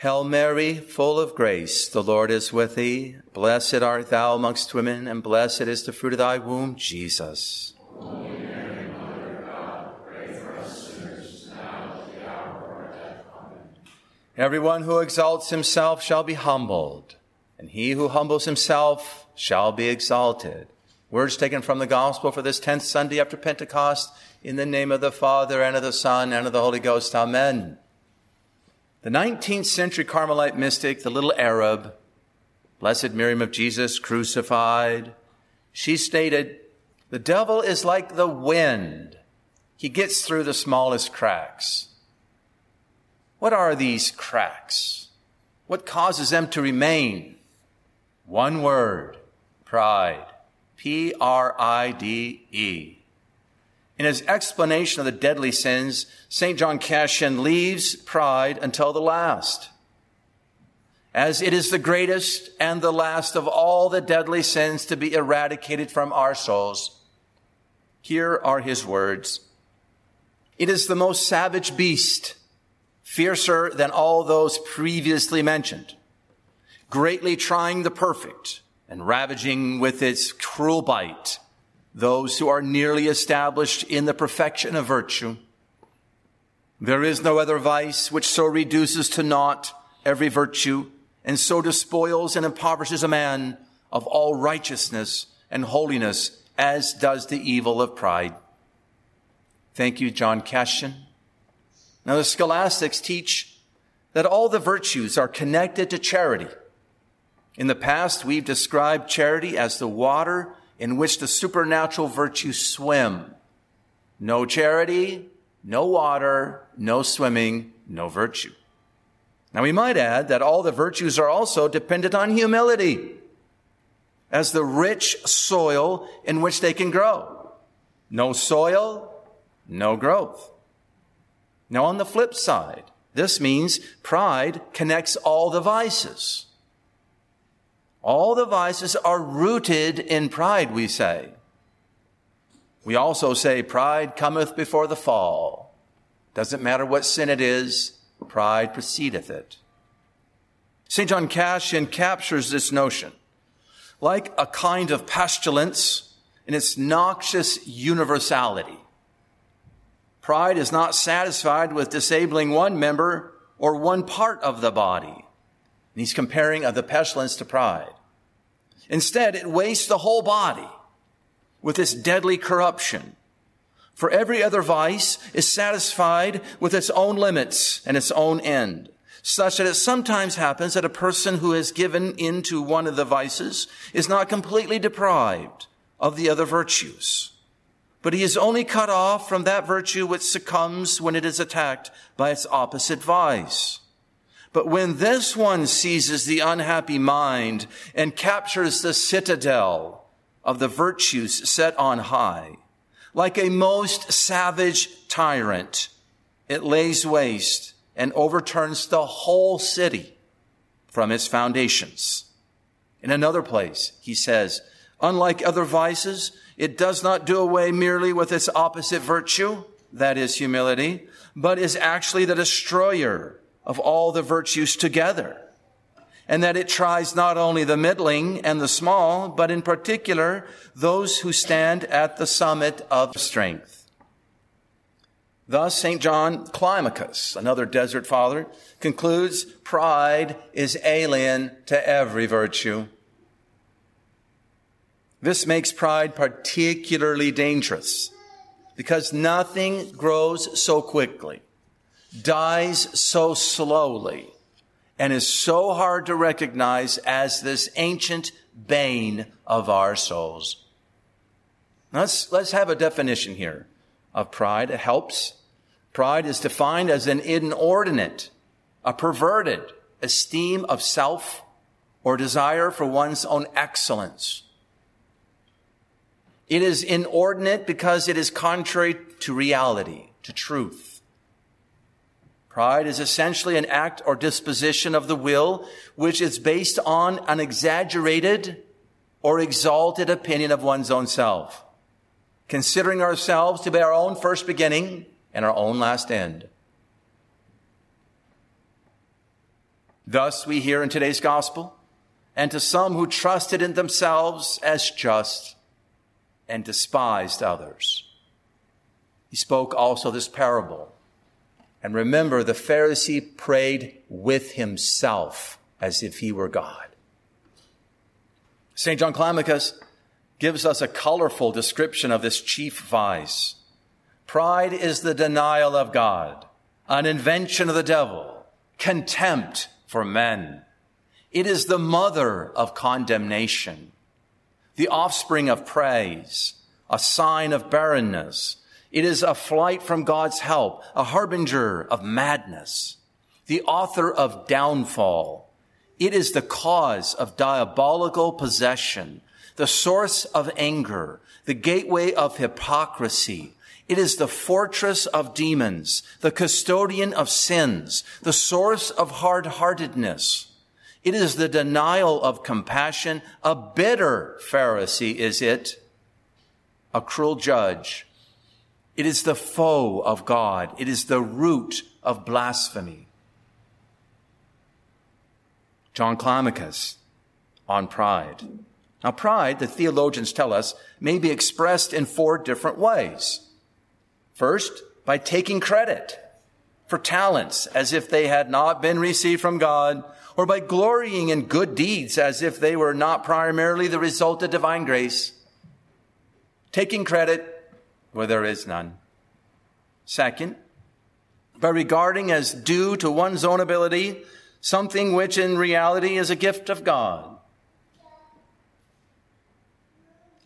Hail Mary, full of grace, the Lord is with thee. Blessed art thou amongst women, and blessed is the fruit of thy womb, Jesus. Everyone who exalts himself shall be humbled, and he who humbles himself shall be exalted. Words taken from the gospel for this 10th Sunday after Pentecost, in the name of the Father, and of the Son, and of the Holy Ghost. Amen. The 19th century Carmelite mystic, the little Arab, Blessed Miriam of Jesus crucified, she stated, the devil is like the wind. He gets through the smallest cracks. What are these cracks? What causes them to remain? One word, pride. P R I D E. In his explanation of the deadly sins, St. John Cassian leaves pride until the last, as it is the greatest and the last of all the deadly sins to be eradicated from our souls. Here are his words. It is the most savage beast, fiercer than all those previously mentioned, greatly trying the perfect and ravaging with its cruel bite those who are nearly established in the perfection of virtue. There is no other vice which so reduces to naught every virtue and so despoils and impoverishes a man of all righteousness and holiness as does the evil of pride. Thank you, John Cassian. Now the scholastics teach that all the virtues are connected to charity. In the past, we've described charity as the water in which the supernatural virtues swim. No charity, no water, no swimming, no virtue. Now we might add that all the virtues are also dependent on humility as the rich soil in which they can grow. No soil, no growth. Now on the flip side, this means pride connects all the vices. All the vices are rooted in pride, we say. We also say pride cometh before the fall. Doesn't matter what sin it is, pride precedeth it. St. John Cassian captures this notion like a kind of pestilence in its noxious universality. Pride is not satisfied with disabling one member or one part of the body. And he's comparing of the pestilence to pride. Instead, it wastes the whole body with this deadly corruption. For every other vice is satisfied with its own limits and its own end, such that it sometimes happens that a person who has given into one of the vices is not completely deprived of the other virtues, but he is only cut off from that virtue which succumbs when it is attacked by its opposite vice. But when this one seizes the unhappy mind and captures the citadel of the virtues set on high, like a most savage tyrant, it lays waste and overturns the whole city from its foundations. In another place, he says, unlike other vices, it does not do away merely with its opposite virtue, that is humility, but is actually the destroyer of all the virtues together. And that it tries not only the middling and the small, but in particular those who stand at the summit of strength. Thus, St. John Climacus, another desert father, concludes pride is alien to every virtue. This makes pride particularly dangerous because nothing grows so quickly dies so slowly and is so hard to recognize as this ancient bane of our souls. Let's, let's have a definition here of pride. It helps. Pride is defined as an inordinate, a perverted esteem of self or desire for one's own excellence. It is inordinate because it is contrary to reality, to truth. Pride is essentially an act or disposition of the will which is based on an exaggerated or exalted opinion of one's own self, considering ourselves to be our own first beginning and our own last end. Thus we hear in today's gospel, and to some who trusted in themselves as just and despised others. He spoke also this parable. And remember, the Pharisee prayed with himself as if he were God. St. John Climacus gives us a colorful description of this chief vice. Pride is the denial of God, an invention of the devil, contempt for men. It is the mother of condemnation, the offspring of praise, a sign of barrenness. It is a flight from God's help, a harbinger of madness, the author of downfall. It is the cause of diabolical possession, the source of anger, the gateway of hypocrisy, it is the fortress of demons, the custodian of sins, the source of hard-heartedness. It is the denial of compassion. A bitter Pharisee is it, a cruel judge. It is the foe of God. It is the root of blasphemy. John Climacus on pride. Now, pride, the theologians tell us, may be expressed in four different ways. First, by taking credit for talents as if they had not been received from God, or by glorying in good deeds as if they were not primarily the result of divine grace. Taking credit where there is none. Second, by regarding as due to one's own ability something which in reality is a gift of God.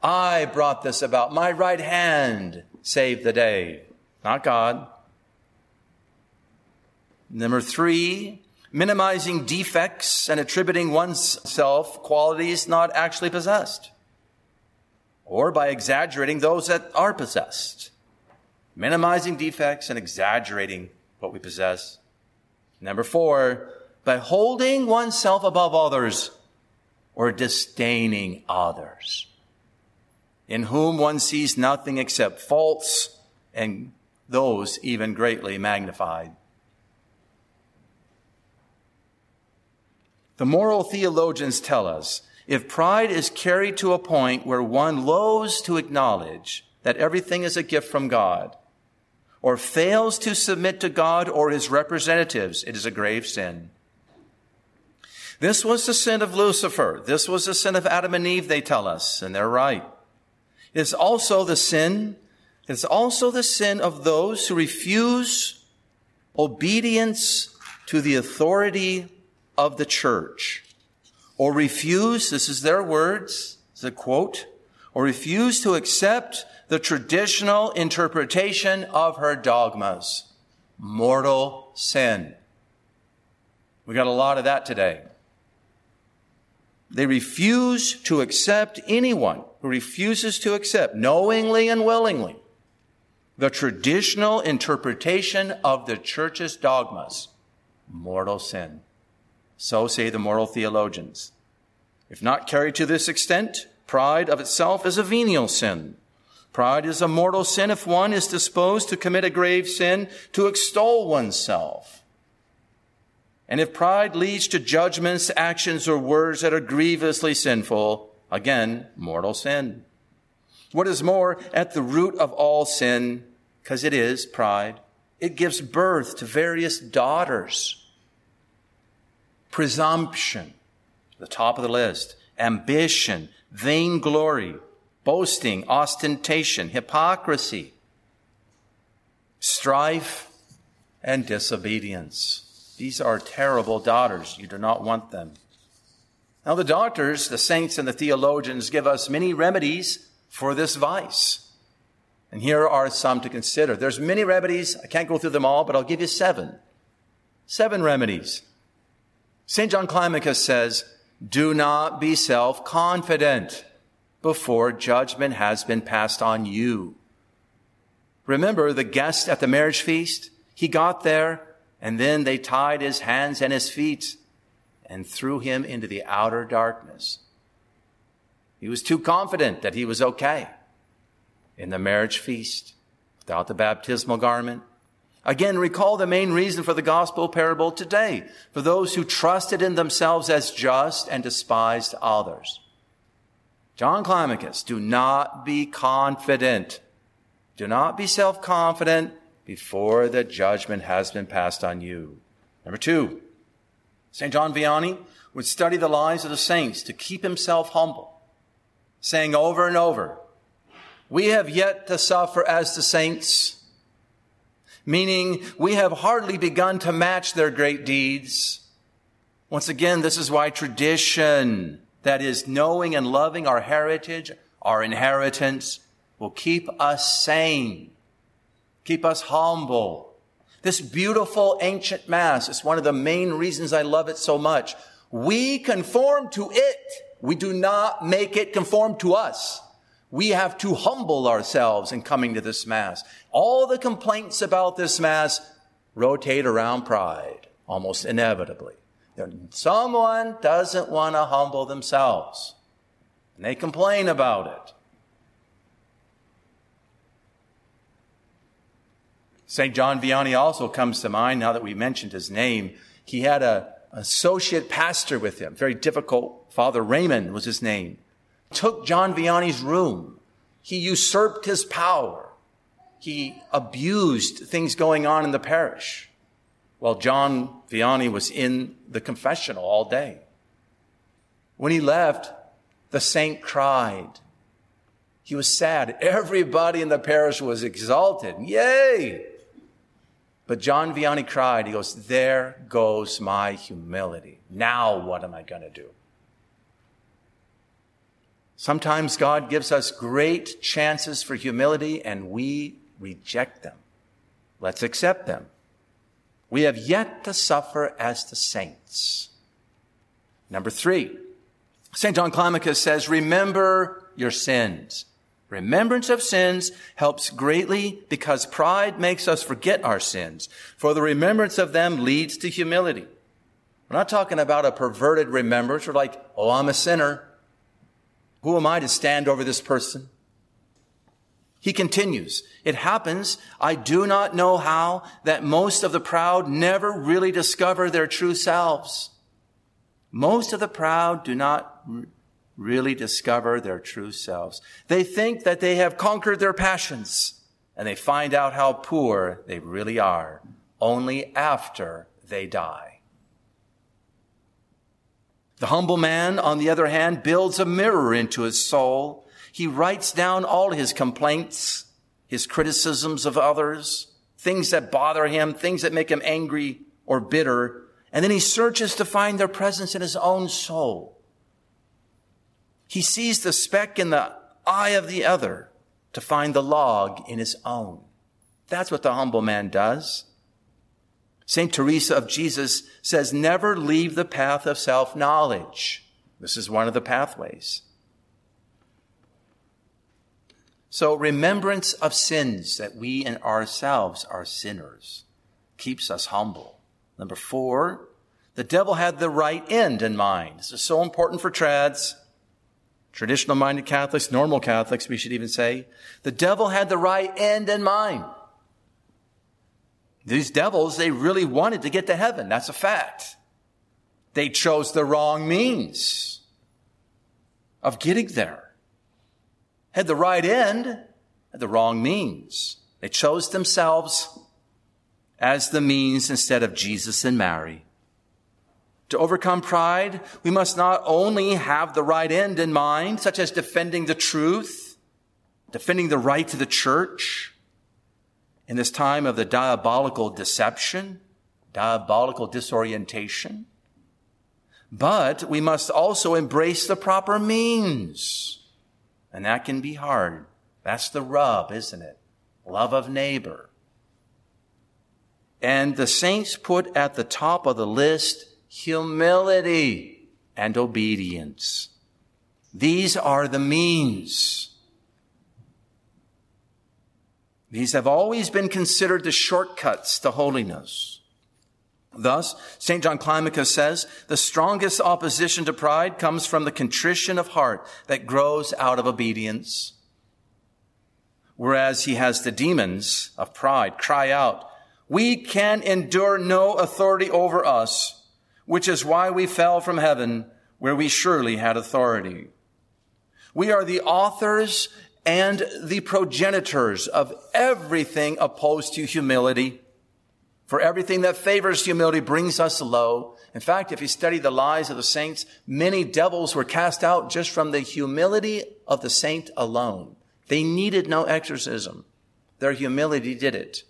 I brought this about. My right hand saved the day, not God. Number three, minimizing defects and attributing oneself qualities not actually possessed, or by exaggerating those that are possessed. Minimizing defects and exaggerating what we possess. Number four, by holding oneself above others or disdaining others in whom one sees nothing except faults and those even greatly magnified. The moral theologians tell us if pride is carried to a point where one loathes to acknowledge that everything is a gift from God, or fails to submit to God or his representatives, it is a grave sin. This was the sin of Lucifer. This was the sin of Adam and Eve, they tell us, and they're right. It is also the sin, it is also the sin of those who refuse obedience to the authority of the church, or refuse, this is their words, it's a quote, or refuse to accept the traditional interpretation of her dogmas. Mortal sin. We got a lot of that today. They refuse to accept anyone who refuses to accept knowingly and willingly the traditional interpretation of the church's dogmas. Mortal sin. So say the moral theologians. If not carried to this extent, pride of itself is a venial sin. Pride is a mortal sin if one is disposed to commit a grave sin to extol oneself and if pride leads to judgments, actions, or words that are grievously sinful, again, mortal sin. What is more, at the root of all sin, because it is pride, it gives birth to various daughters. Presumption, the top of the list, ambition, vainglory, boasting, ostentation, hypocrisy, strife, and disobedience. These are terrible daughters. You do not want them. Now, the doctors, the saints, and the theologians give us many remedies for this vice. And here are some to consider. There's many remedies. I can't go through them all, but I'll give you seven. Seven remedies. St. John Climacus says, do not be self-confident before judgment has been passed on you. Remember the guest at the marriage feast? He got there and then they tied his hands and his feet and threw him into the outer darkness. He was too confident that he was okay in the marriage feast without the baptismal garment, Again, recall the main reason for the gospel parable today. For those who trusted in themselves as just and despised others. John Climacus, do not be confident. Do not be self-confident before the judgment has been passed on you. Number two, St. John Vianney would study the lives of the saints to keep himself humble, saying over and over, we have yet to suffer as the saints meaning we have hardly begun to match their great deeds. Once again, this is why tradition, that is knowing and loving our heritage, our inheritance, will keep us sane, keep us humble. This beautiful ancient mass is one of the main reasons I love it so much. We conform to it. We do not make it conform to us. We have to humble ourselves in coming to this Mass. All the complaints about this Mass rotate around pride, almost inevitably. Someone doesn't want to humble themselves, and they complain about it. St. John Vianney also comes to mind now that we mentioned his name. He had an associate pastor with him, very difficult. Father Raymond was his name took John Vianney's room. He usurped his power. He abused things going on in the parish while John Vianney was in the confessional all day. When he left, the saint cried. He was sad. Everybody in the parish was exalted. Yay! But John Vianney cried. He goes, There goes my humility. Now what am I going to do? Sometimes God gives us great chances for humility and we reject them. Let's accept them. We have yet to suffer as the saints. Number three, St. John Climacus says, remember your sins. Remembrance of sins helps greatly because pride makes us forget our sins, for the remembrance of them leads to humility. We're not talking about a perverted remembrance. We're like, oh, I'm a sinner. Who am I to stand over this person? He continues, it happens, I do not know how, that most of the proud never really discover their true selves. Most of the proud do not really discover their true selves. They think that they have conquered their passions, and they find out how poor they really are only after they die. The humble man, on the other hand, builds a mirror into his soul. He writes down all his complaints, his criticisms of others, things that bother him, things that make him angry or bitter, and then he searches to find their presence in his own soul. He sees the speck in the eye of the other to find the log in his own. That's what the humble man does. St. Teresa of Jesus says, never leave the path of self-knowledge. This is one of the pathways. So remembrance of sins that we and ourselves are sinners keeps us humble. Number four, the devil had the right end in mind. This is so important for trads, traditional minded Catholics, normal Catholics, we should even say. The devil had the right end in mind. These devils, they really wanted to get to heaven. That's a fact. They chose the wrong means of getting there. Had the right end, had the wrong means. They chose themselves as the means instead of Jesus and Mary. To overcome pride, we must not only have the right end in mind, such as defending the truth, defending the right to the church, in this time of the diabolical deception, diabolical disorientation. But we must also embrace the proper means. And that can be hard. That's the rub, isn't it? Love of neighbor. And the saints put at the top of the list humility and obedience. These are the means. These have always been considered the shortcuts to holiness. Thus, St. John Climacus says, the strongest opposition to pride comes from the contrition of heart that grows out of obedience. Whereas he has the demons of pride cry out, We can endure no authority over us, which is why we fell from heaven where we surely had authority. We are the authors and the progenitors of everything opposed to humility. For everything that favors humility brings us low. In fact, if you study the lives of the saints, many devils were cast out just from the humility of the saint alone. They needed no exorcism. Their humility did it.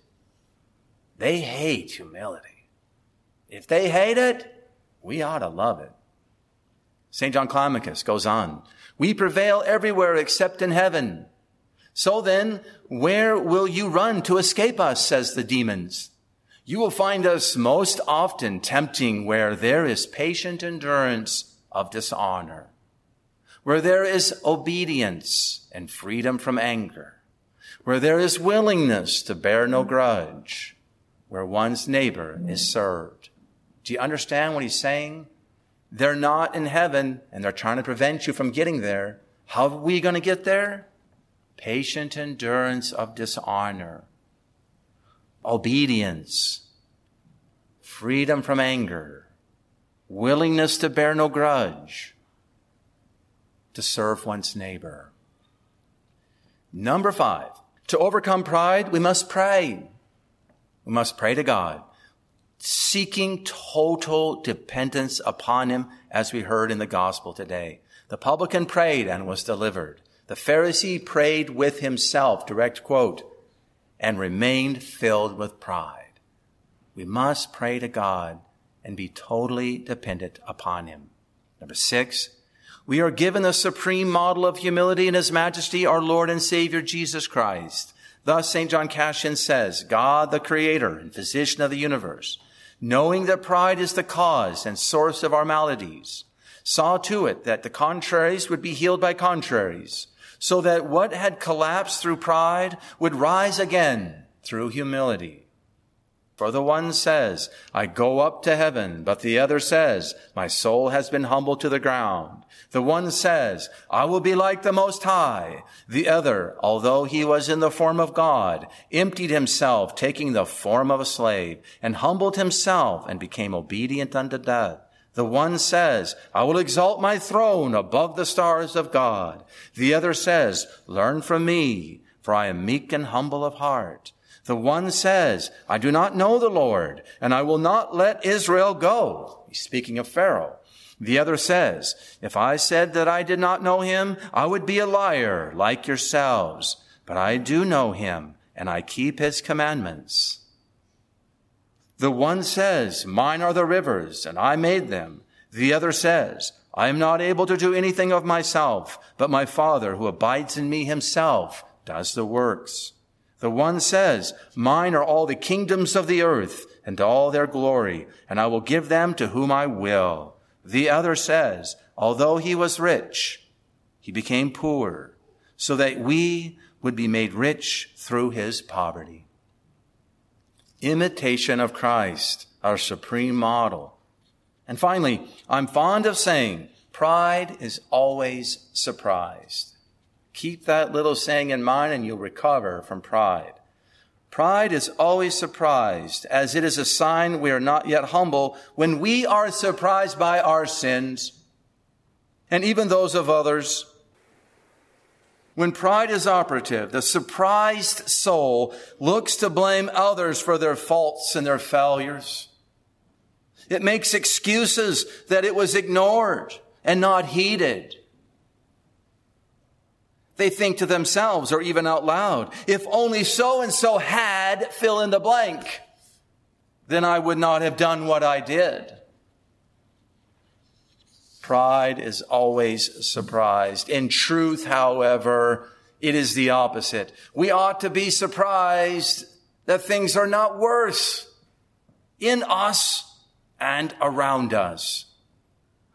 They hate humility. If they hate it, we ought to love it. St. John Climacus goes on. We prevail everywhere except in heaven. So then, where will you run to escape us? says the demons. You will find us most often tempting where there is patient endurance of dishonor, where there is obedience and freedom from anger, where there is willingness to bear no grudge, where one's neighbor is served. Do you understand what he's saying? They're not in heaven and they're trying to prevent you from getting there. How are we going to get there? Patient endurance of dishonor obedience, freedom from anger, willingness to bear no grudge, to serve one's neighbor. Number five, to overcome pride, we must pray. We must pray to God, seeking total dependence upon Him, as we heard in the gospel today. The publican prayed and was delivered. The Pharisee prayed with himself, direct quote and remained filled with pride. We must pray to God and be totally dependent upon Him. Number six, we are given the supreme model of humility in His Majesty, our Lord and Savior Jesus Christ. Thus, St. John Cassian says, God, the creator and physician of the universe, knowing that pride is the cause and source of our maladies, saw to it that the contraries would be healed by contraries so that what had collapsed through pride would rise again through humility. For the one says, I go up to heaven, but the other says, my soul has been humbled to the ground. The one says, I will be like the Most High. The other, although he was in the form of God, emptied himself, taking the form of a slave, and humbled himself and became obedient unto death the one says, I will exalt my throne above the stars of God. The other says, learn from me, for I am meek and humble of heart. The one says, I do not know the Lord, and I will not let Israel go. He's speaking of Pharaoh. The other says, if I said that I did not know him, I would be a liar like yourselves. But I do know him, and I keep his commandments. The one says, Mine are the rivers, and I made them. The other says, I am not able to do anything of myself, but my Father who abides in me himself does the works. The one says, Mine are all the kingdoms of the earth and all their glory, and I will give them to whom I will. The other says, Although he was rich, he became poor, so that we would be made rich through his poverty imitation of Christ, our supreme model. And finally, I'm fond of saying, pride is always surprised. Keep that little saying in mind and you'll recover from pride. Pride is always surprised, as it is a sign we are not yet humble when we are surprised by our sins and even those of others. When pride is operative, the surprised soul looks to blame others for their faults and their failures. It makes excuses that it was ignored and not heeded. They think to themselves or even out loud, if only so and so had fill in the blank, then I would not have done what I did. Pride is always surprised. In truth, however, it is the opposite. We ought to be surprised that things are not worse in us and around us.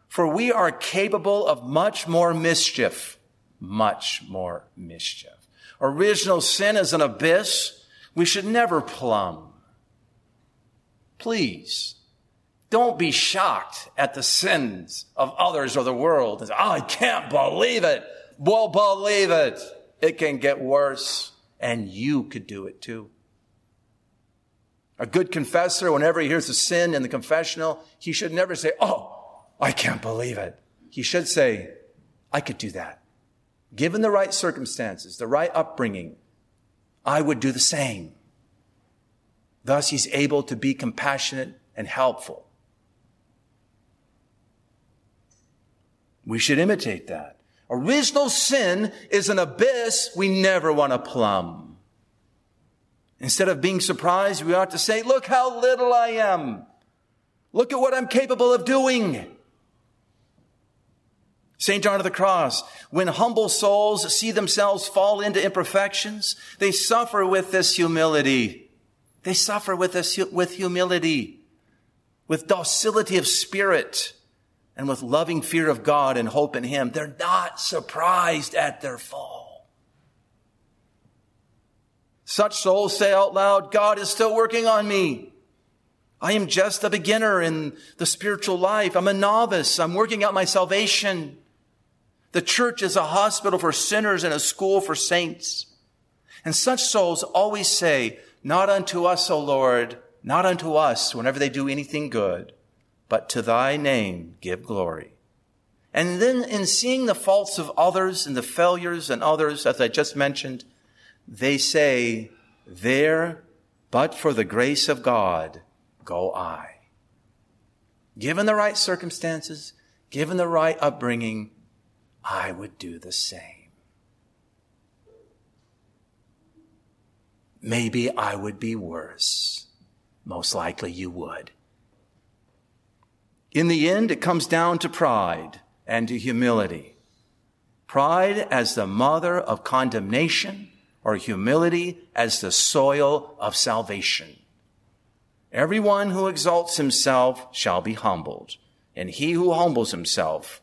For we are capable of much more mischief, much more mischief. Original sin is an abyss we should never plumb. Please don't be shocked at the sins of others or the world. Oh, I can't believe it. Well, believe it. It can get worse. And you could do it too. A good confessor, whenever he hears a sin in the confessional, he should never say, Oh, I can't believe it. He should say, I could do that. Given the right circumstances, the right upbringing, I would do the same. Thus, he's able to be compassionate and helpful. We should imitate that. Original sin is an abyss we never want to plumb. Instead of being surprised, we ought to say, look how little I am. Look at what I'm capable of doing. St. John of the Cross, when humble souls see themselves fall into imperfections, they suffer with this humility. They suffer with this, with humility, with docility of spirit, and with loving fear of God and hope in Him. They're not surprised at their fall. Such souls say out loud, God is still working on me. I am just a beginner in the spiritual life. I'm a novice. I'm working out my salvation. The church is a hospital for sinners and a school for saints. And such souls always say, not unto us, O Lord, not unto us whenever they do anything good, but to thy name give glory. And then in seeing the faults of others and the failures and others, as I just mentioned, they say, there, but for the grace of God, go I. Given the right circumstances, given the right upbringing, I would do the same. Maybe I would be worse. Most likely you would. In the end, it comes down to pride and to humility. Pride as the mother of condemnation or humility as the soil of salvation. Everyone who exalts himself shall be humbled, and he who humbles himself